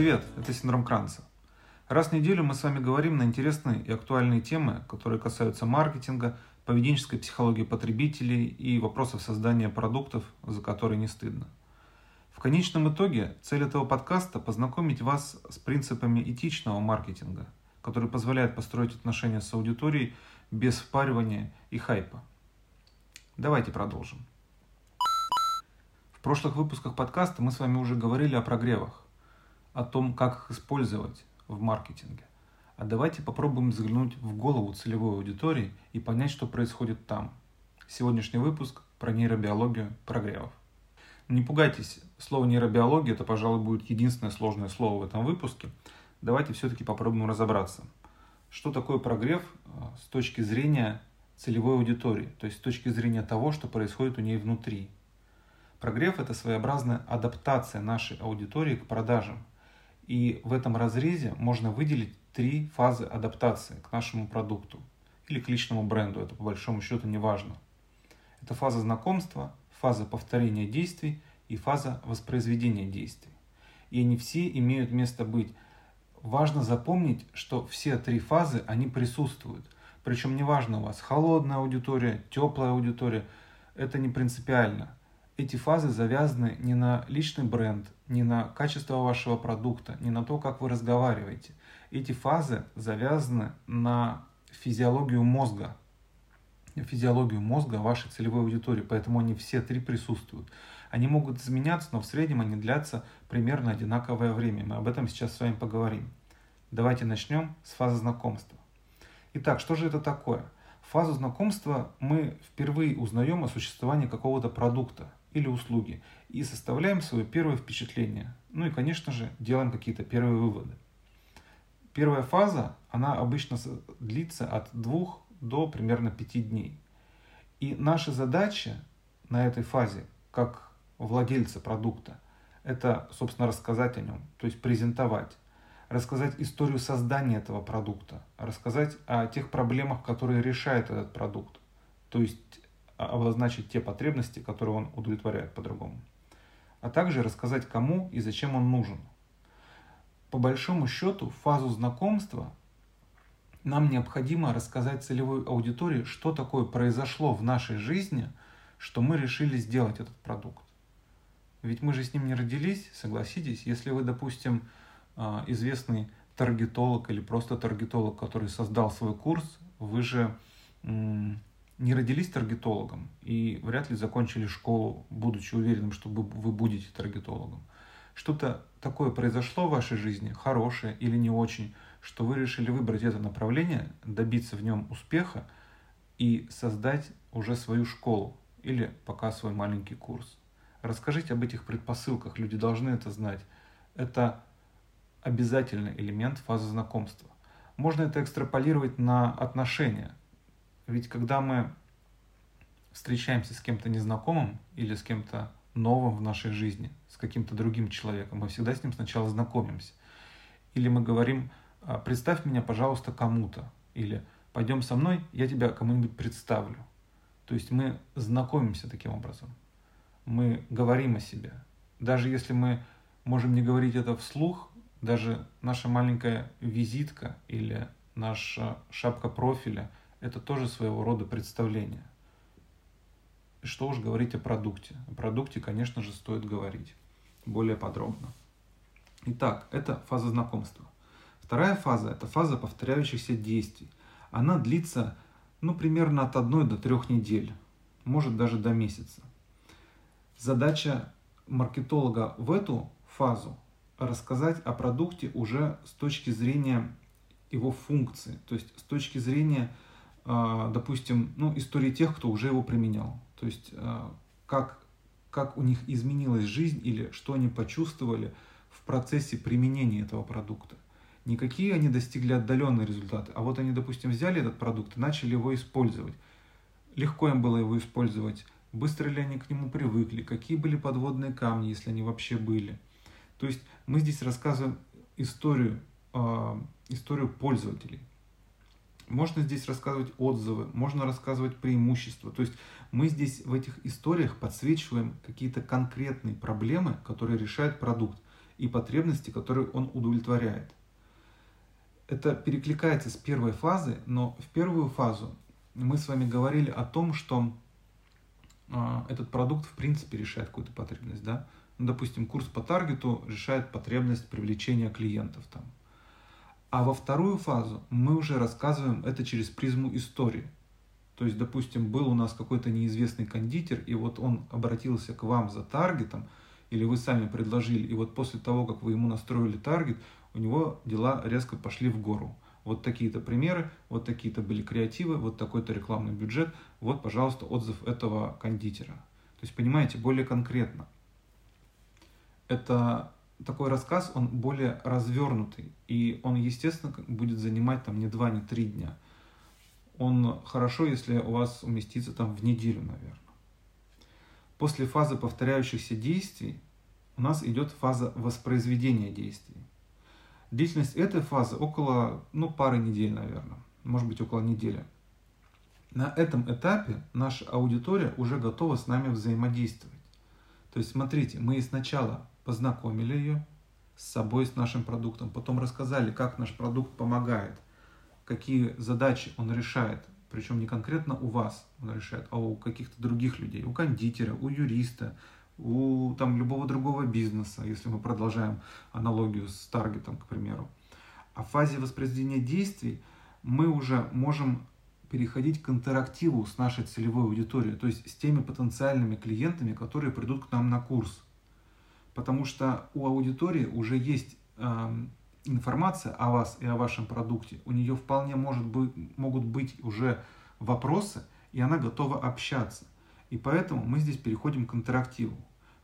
Привет, это Синдром Кранца. Раз в неделю мы с вами говорим на интересные и актуальные темы, которые касаются маркетинга, поведенческой психологии потребителей и вопросов создания продуктов, за которые не стыдно. В конечном итоге цель этого подкаста – познакомить вас с принципами этичного маркетинга, который позволяет построить отношения с аудиторией без впаривания и хайпа. Давайте продолжим. В прошлых выпусках подкаста мы с вами уже говорили о прогревах, о том, как их использовать в маркетинге. А давайте попробуем взглянуть в голову целевой аудитории и понять, что происходит там. Сегодняшний выпуск про нейробиологию прогревов. Не пугайтесь, слово нейробиология это, пожалуй, будет единственное сложное слово в этом выпуске. Давайте все-таки попробуем разобраться. Что такое прогрев а, с точки зрения целевой аудитории, то есть с точки зрения того, что происходит у ней внутри – Прогрев – это своеобразная адаптация нашей аудитории к продажам. И в этом разрезе можно выделить три фазы адаптации к нашему продукту или к личному бренду, это по большому счету не важно. Это фаза знакомства, фаза повторения действий и фаза воспроизведения действий. И они все имеют место быть. Важно запомнить, что все три фазы, они присутствуют. Причем неважно у вас холодная аудитория, теплая аудитория, это не принципиально эти фазы завязаны не на личный бренд, не на качество вашего продукта, не на то, как вы разговариваете. Эти фазы завязаны на физиологию мозга, физиологию мозга вашей целевой аудитории, поэтому они все три присутствуют. Они могут изменяться, но в среднем они длятся примерно одинаковое время. Мы об этом сейчас с вами поговорим. Давайте начнем с фазы знакомства. Итак, что же это такое? Фазу знакомства мы впервые узнаем о существовании какого-то продукта, или услуги и составляем свое первое впечатление. Ну и, конечно же, делаем какие-то первые выводы. Первая фаза, она обычно длится от двух до примерно пяти дней. И наша задача на этой фазе, как владельца продукта, это, собственно, рассказать о нем, то есть презентовать, рассказать историю создания этого продукта, рассказать о тех проблемах, которые решает этот продукт. То есть обозначить те потребности, которые он удовлетворяет по-другому. А также рассказать, кому и зачем он нужен. По большому счету, фазу знакомства нам необходимо рассказать целевой аудитории, что такое произошло в нашей жизни, что мы решили сделать этот продукт. Ведь мы же с ним не родились, согласитесь. Если вы, допустим, а, известный таргетолог или просто таргетолог, который создал свой курс, вы же не родились таргетологом и вряд ли закончили школу, будучи уверенным, что вы будете таргетологом. Что-то такое произошло в вашей жизни, хорошее или не очень, что вы решили выбрать это направление, добиться в нем успеха и создать уже свою школу или пока свой маленький курс. Расскажите об этих предпосылках, люди должны это знать. Это обязательный элемент фазы знакомства. Можно это экстраполировать на отношения. Ведь когда мы встречаемся с кем-то незнакомым или с кем-то новым в нашей жизни, с каким-то другим человеком, мы всегда с ним сначала знакомимся. Или мы говорим, «А, представь меня, пожалуйста, кому-то. Или пойдем со мной, я тебя кому-нибудь представлю. То есть мы знакомимся таким образом. Мы говорим о себе. Даже если мы можем не говорить это вслух, даже наша маленькая визитка или наша шапка профиля – это тоже своего рода представление. И что уж говорить о продукте. О продукте, конечно же, стоит говорить более подробно. Итак, это фаза знакомства. Вторая фаза – это фаза повторяющихся действий. Она длится ну, примерно от одной до трех недель, может даже до месяца. Задача маркетолога в эту фазу рассказать о продукте уже с точки зрения его функции, то есть с точки зрения допустим, ну, истории тех, кто уже его применял. То есть а, как, как у них изменилась жизнь или что они почувствовали в процессе применения этого продукта. Не какие они достигли отдаленные результаты, а вот они, допустим, взяли этот продукт и начали его использовать. Легко им было его использовать, быстро ли они к нему привыкли, какие были подводные камни, если они вообще были. То есть мы здесь рассказываем историю, э, историю пользователей. Можно здесь рассказывать отзывы, можно рассказывать преимущества. То есть мы здесь в этих историях подсвечиваем какие-то конкретные проблемы, которые решает продукт. и потребности, которые он удовлетворяет. Это перекликается с первой фазы, но в первую фазу мы с вами говорили о том, что э, этот продукт в принципе решает какую-то потребность, да? Ну, допустим, курс по таргету решает потребность привлечения клиентов там. А во вторую фазу мы уже рассказываем это через призму истории. То есть, допустим, был у нас какой-то неизвестный кондитер, и вот он обратился к вам за таргетом, или вы сами предложили, и вот после того, как вы ему настроили таргет, у него дела резко пошли в гору. Вот такие-то примеры, вот такие-то были креативы, вот такой-то рекламный бюджет, вот, пожалуйста, отзыв этого кондитера. То есть, понимаете, более конкретно. Это такой рассказ, он более развернутый, и он, естественно, будет занимать там не два, не три дня. Он хорошо, если у вас уместится там в неделю, наверное. После фазы повторяющихся действий у нас идет фаза воспроизведения действий. Длительность этой фазы около ну, пары недель, наверное, может быть около недели. На этом этапе наша аудитория уже готова с нами взаимодействовать. То есть, смотрите, мы сначала познакомили ее с собой, с нашим продуктом, потом рассказали, как наш продукт помогает, какие задачи он решает, причем не конкретно у вас он решает, а у каких-то других людей, у кондитера, у юриста, у там, любого другого бизнеса, если мы продолжаем аналогию с таргетом, к примеру. А в фазе воспроизведения действий мы уже можем переходить к интерактиву с нашей целевой аудиторией, то есть с теми потенциальными клиентами, которые придут к нам на курс. Потому что у аудитории уже есть э, информация о вас и о вашем продукте. У нее вполне может быть, могут быть уже вопросы, и она готова общаться. И поэтому мы здесь переходим к интерактиву.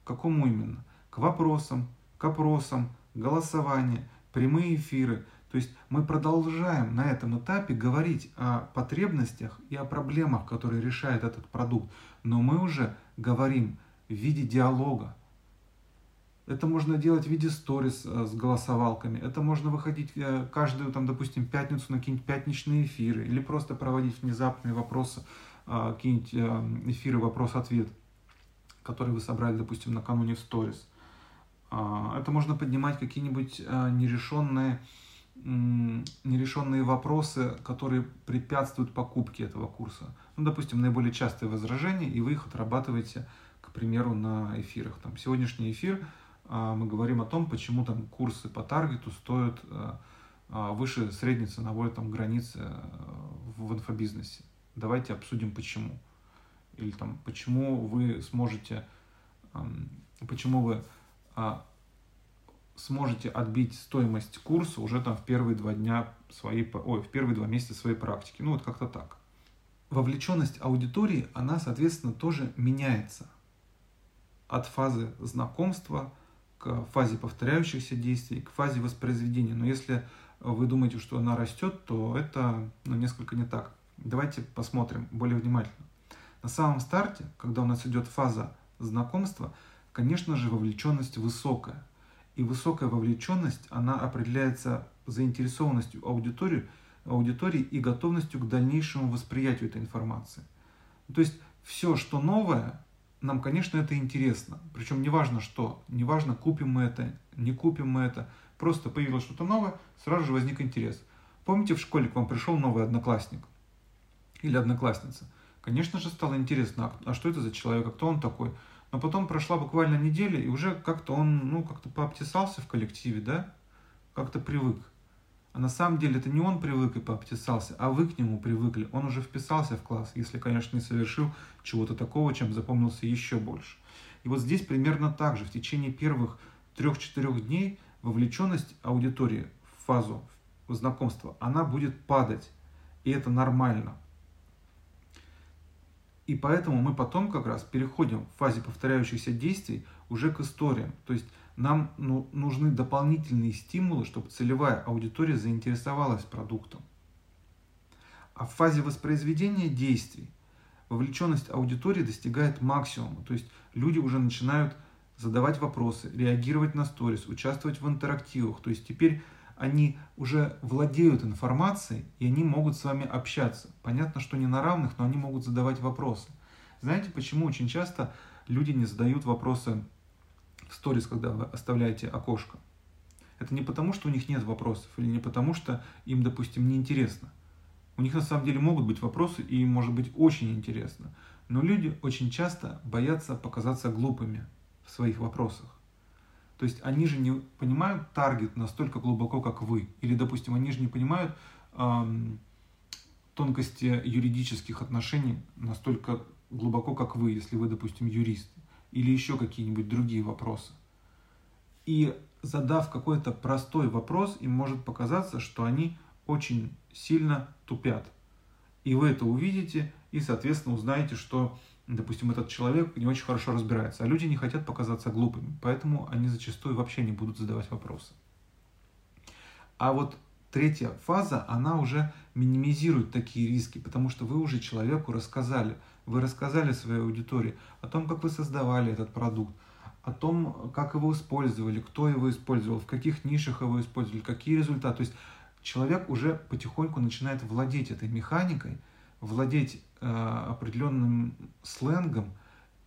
К какому именно? К вопросам, к опросам, голосование, прямые эфиры – то есть мы продолжаем на этом этапе говорить о потребностях и о проблемах, которые решает этот продукт, но мы уже говорим в виде диалога. Это можно делать в виде сторис э, с голосовалками. Это можно выходить э, каждую, там, допустим, пятницу на какие-нибудь пятничные эфиры. Или просто проводить внезапные вопросы, э, какие-нибудь эфиры вопрос-ответ, которые вы собрали, допустим, накануне в сторис. А, это можно поднимать какие-нибудь нерешенные нерешенные вопросы, которые препятствуют покупке этого курса. Ну, допустим, наиболее частые возражения, и вы их отрабатываете, к примеру, на эфирах. Там, сегодняшний эфир мы говорим о том, почему там курсы по таргету стоят а, а, выше средней ценовой там, границы в инфобизнесе. Давайте обсудим, почему. Или там, почему вы сможете, почему вы сможете отбить стоимость курса уже там в первые два дня своей, ой, в первые два месяца своей практики. Ну вот как-то так. Вовлеченность аудитории, она, соответственно, тоже меняется от фазы знакомства к фазе повторяющихся действий, к фазе воспроизведения. Но если вы думаете, что она растет, то это ну, несколько не так. Давайте посмотрим более внимательно. На самом старте, когда у нас идет фаза знакомства, конечно же, вовлеченность высокая – и высокая вовлеченность, она определяется заинтересованностью аудитории, аудитории и готовностью к дальнейшему восприятию этой информации. То есть все, что новое, нам, конечно, это интересно. Причем неважно что, неважно, купим мы это, не купим мы это. Просто появилось что-то новое, сразу же возник интерес. Помните, в школе к вам пришел новый одноклассник или одноклассница? Конечно же, стало интересно, а, а что это за человек, а кто он такой? Но потом прошла буквально неделя, и уже как-то он, ну, как-то пообтесался в коллективе, да? Как-то привык. А на самом деле это не он привык и пообтесался, а вы к нему привыкли. Он уже вписался в класс, если, конечно, не совершил чего-то такого, чем запомнился еще больше. И вот здесь примерно так же. В течение первых трех-четырех дней вовлеченность аудитории в фазу знакомства, она будет падать. И это нормально. И поэтому мы потом как раз переходим в фазе повторяющихся действий уже к историям. То есть нам ну, нужны дополнительные стимулы, чтобы целевая аудитория заинтересовалась продуктом. А в фазе воспроизведения действий вовлеченность аудитории достигает максимума. То есть люди уже начинают задавать вопросы, реагировать на сторис, участвовать в интерактивах. То есть теперь они уже владеют информацией, и они могут с вами общаться. Понятно, что не на равных, но они могут задавать вопросы. Знаете, почему очень часто люди не задают вопросы в сторис, когда вы оставляете окошко. Это не потому, что у них нет вопросов, или не потому, что им, допустим, неинтересно. У них на самом деле могут быть вопросы, и им может быть очень интересно. Но люди очень часто боятся показаться глупыми в своих вопросах. То есть они же не понимают таргет настолько глубоко, как вы. Или, допустим, они же не понимают эм, тонкости юридических отношений настолько глубоко, как вы, если вы, допустим, юрист. Или еще какие-нибудь другие вопросы. И задав какой-то простой вопрос, им может показаться, что они очень сильно тупят. И вы это увидите, и, соответственно, узнаете, что, допустим, этот человек не очень хорошо разбирается. А люди не хотят показаться глупыми, поэтому они зачастую вообще не будут задавать вопросы. А вот третья фаза, она уже минимизирует такие риски, потому что вы уже человеку рассказали, вы рассказали своей аудитории о том, как вы создавали этот продукт, о том, как его использовали, кто его использовал, в каких нишах его использовали, какие результаты. То есть человек уже потихоньку начинает владеть этой механикой, владеть э, определенным сленгом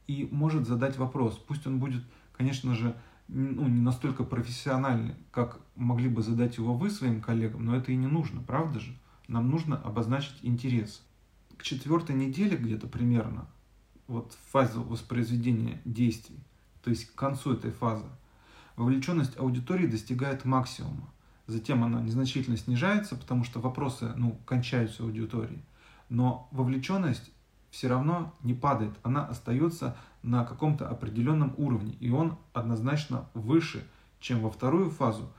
и может задать вопрос. Пусть он будет, конечно же, ну, не настолько профессиональный, как могли бы задать его вы своим коллегам, но это и не нужно, правда же? Нам нужно обозначить интерес. К четвертой неделе где-то примерно, вот в фазе воспроизведения действий, то есть к концу этой фазы, вовлеченность аудитории достигает максимума. Затем она незначительно снижается, потому что вопросы ну, кончаются аудитории. Но вовлеченность все равно не падает, она остается на каком-то определенном уровне, и он однозначно выше, чем во вторую фазу,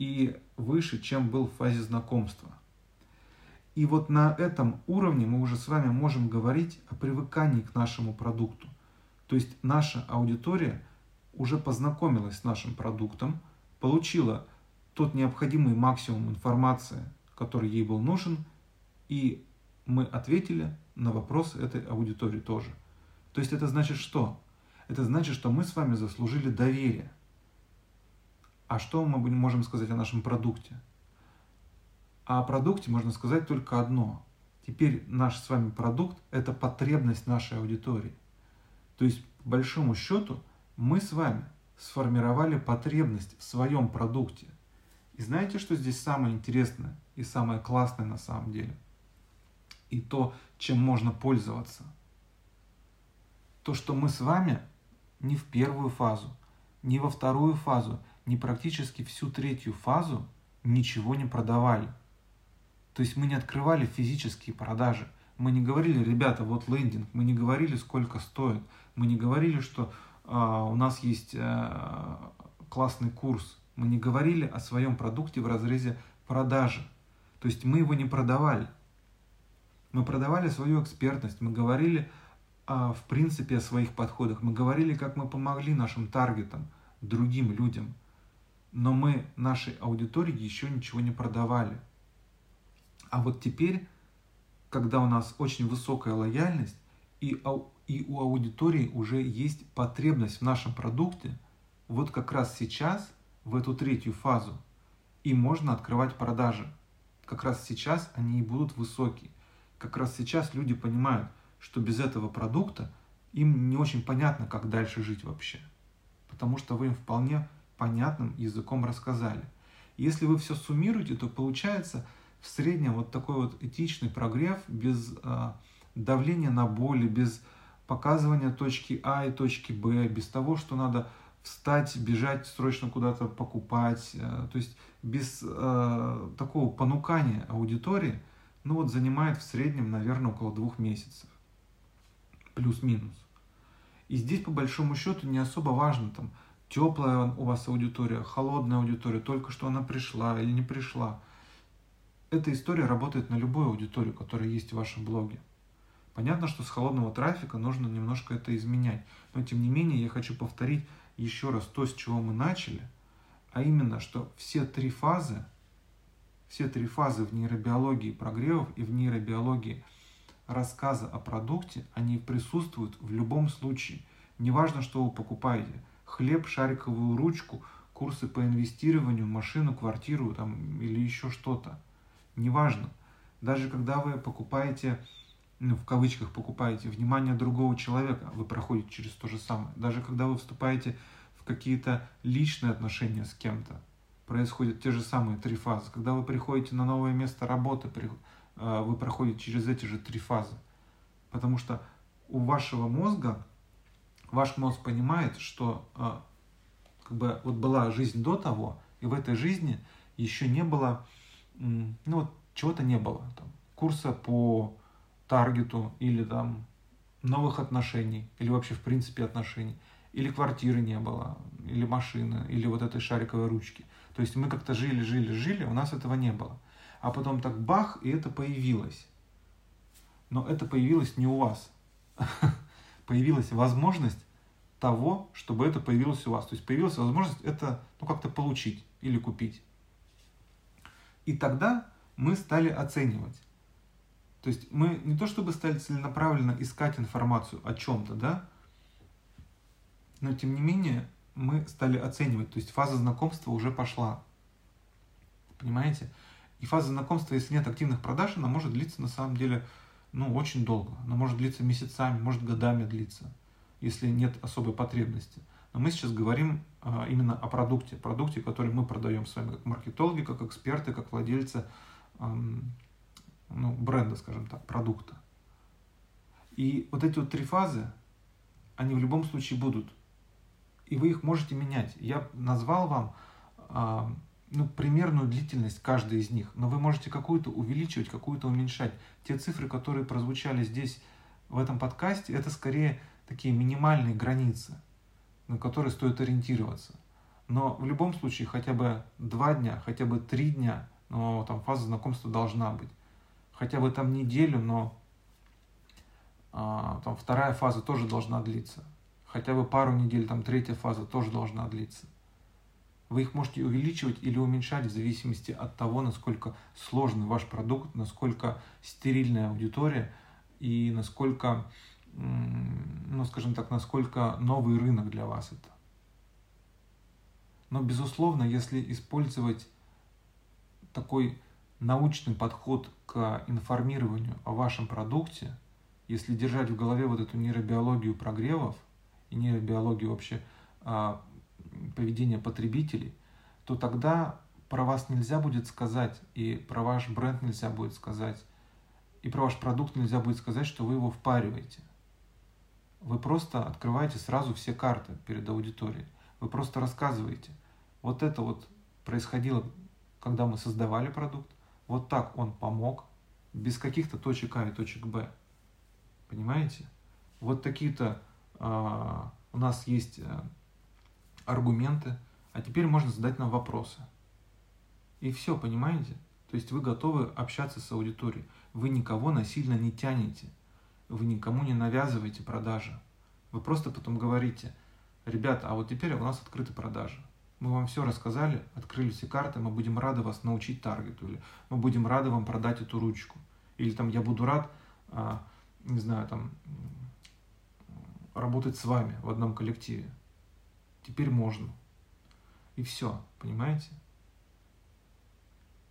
и выше, чем был в фазе знакомства. И вот на этом уровне мы уже с вами можем говорить о привыкании к нашему продукту. То есть наша аудитория уже познакомилась с нашим продуктом, получила тот необходимый максимум информации, который ей был нужен, и мы ответили на вопрос этой аудитории тоже. То есть это значит что? Это значит, что мы с вами заслужили доверие. А что мы можем сказать о нашем продукте? А о продукте можно сказать только одно. Теперь наш с вами продукт – это потребность нашей аудитории. То есть, по большому счету, мы с вами сформировали потребность в своем продукте. И знаете, что здесь самое интересное и самое классное на самом деле? И то, чем можно пользоваться. То, что мы с вами не в первую фазу, не во вторую фазу, не практически всю третью фазу ничего не продавали. То есть мы не открывали физические продажи – мы не говорили, ребята, вот лендинг, мы не говорили, сколько стоит, мы не говорили, что э, у нас есть э, классный курс, мы не говорили о своем продукте в разрезе продажи. То есть мы его не продавали. Мы продавали свою экспертность, мы говорили э, в принципе о своих подходах, мы говорили, как мы помогли нашим таргетам, другим людям. Но мы нашей аудитории еще ничего не продавали. А вот теперь когда у нас очень высокая лояльность, и, и у аудитории уже есть потребность в нашем продукте, вот как раз сейчас, в эту третью фазу, и можно открывать продажи. Как раз сейчас они и будут высокие. Как раз сейчас люди понимают, что без этого продукта им не очень понятно, как дальше жить вообще. Потому что вы им вполне понятным языком рассказали. Если вы все суммируете, то получается – в среднем вот такой вот этичный прогрев без э, давления на боли, без показывания точки А и точки Б, без того, что надо встать, бежать срочно куда-то покупать, э, то есть без э, такого понукания аудитории, ну вот занимает в среднем, наверное, около двух месяцев, плюс-минус. И здесь по большому счету не особо важно там теплая у вас аудитория, холодная аудитория, только что она пришла или не пришла эта история работает на любую аудиторию, которая есть в вашем блоге. Понятно, что с холодного трафика нужно немножко это изменять, но тем не менее я хочу повторить еще раз то, с чего мы начали, а именно, что все три фазы, все три фазы в нейробиологии прогревов и в нейробиологии рассказа о продукте, они присутствуют в любом случае. Неважно, что вы покупаете. Хлеб, шариковую ручку, курсы по инвестированию, машину, квартиру там, или еще что-то неважно. Даже когда вы покупаете, ну, в кавычках покупаете внимание другого человека, вы проходите через то же самое. Даже когда вы вступаете в какие-то личные отношения с кем-то. Происходят те же самые три фазы. Когда вы приходите на новое место работы, э, вы проходите через эти же три фазы. Потому что у вашего мозга, ваш мозг понимает, что э, как бы вот была жизнь до того, и в этой жизни еще не было, ну вот чего-то не было. Там, курса по таргету или там новых отношений, или вообще в принципе отношений, или квартиры не было, или машины, или вот этой шариковой ручки. То есть мы как-то жили, жили, жили, у нас этого не было. А потом так бах, и это появилось. Но это появилось не у вас. Появилась возможность того, чтобы это появилось у вас. То есть появилась возможность это ну, как-то получить или купить. И тогда мы стали оценивать. То есть мы не то чтобы стали целенаправленно искать информацию о чем-то, да, но тем не менее мы стали оценивать. То есть фаза знакомства уже пошла. Понимаете? И фаза знакомства, если нет активных продаж, она может длиться на самом деле ну, очень долго. Она может длиться месяцами, может годами длиться, если нет особой потребности. Но мы сейчас говорим именно о продукте, продукте, который мы продаем с вами как маркетологи, как эксперты, как владельцы ну, бренда, скажем так, продукта. И вот эти вот три фазы, они в любом случае будут. И вы их можете менять. Я назвал вам а, ну, примерную длительность каждой из них, но вы можете какую-то увеличивать, какую-то уменьшать. Те цифры, которые прозвучали здесь, в этом подкасте, это скорее такие минимальные границы, на которые стоит ориентироваться. Но в любом случае хотя бы два дня, хотя бы три дня, но там фаза знакомства должна быть хотя бы там неделю, но а, там вторая фаза тоже должна длиться. Хотя бы пару недель, там третья фаза тоже должна длиться. Вы их можете увеличивать или уменьшать в зависимости от того, насколько сложный ваш продукт, насколько стерильная аудитория и насколько, ну скажем так, насколько новый рынок для вас это. Но безусловно, если использовать такой научный подход к информированию о вашем продукте, если держать в голове вот эту нейробиологию прогревов и нейробиологию вообще а, поведения потребителей, то тогда про вас нельзя будет сказать, и про ваш бренд нельзя будет сказать, и про ваш продукт нельзя будет сказать, что вы его впариваете. Вы просто открываете сразу все карты перед аудиторией. Вы просто рассказываете. Вот это вот происходило, когда мы создавали продукт, вот так он помог, без каких-то точек А и точек Б. Понимаете? Вот такие-то э, у нас есть э, аргументы, а теперь можно задать нам вопросы. И все, понимаете? То есть вы готовы общаться с аудиторией. Вы никого насильно не тянете. Вы никому не навязываете продажи. Вы просто потом говорите, ребята, а вот теперь у нас открыты продажи мы вам все рассказали, открыли все карты, мы будем рады вас научить таргету, или мы будем рады вам продать эту ручку. Или там я буду рад, а, не знаю, там, работать с вами в одном коллективе. Теперь можно. И все, понимаете?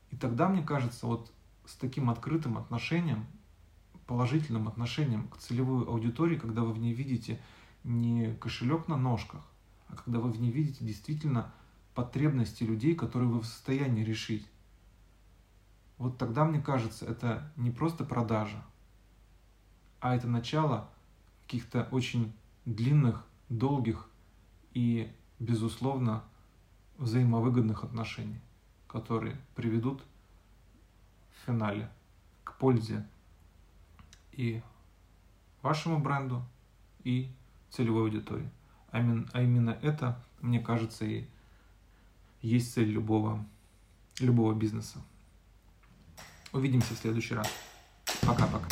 И тогда, мне кажется, вот с таким открытым отношением, положительным отношением к целевой аудитории, когда вы в ней видите не кошелек на ножках, а когда вы в ней видите действительно потребности людей, которые вы в состоянии решить. Вот тогда, мне кажется, это не просто продажа, а это начало каких-то очень длинных, долгих и, безусловно, взаимовыгодных отношений, которые приведут в финале к пользе и вашему бренду, и целевой аудитории. А именно это, мне кажется, и есть цель любого, любого бизнеса. Увидимся в следующий раз. Пока-пока.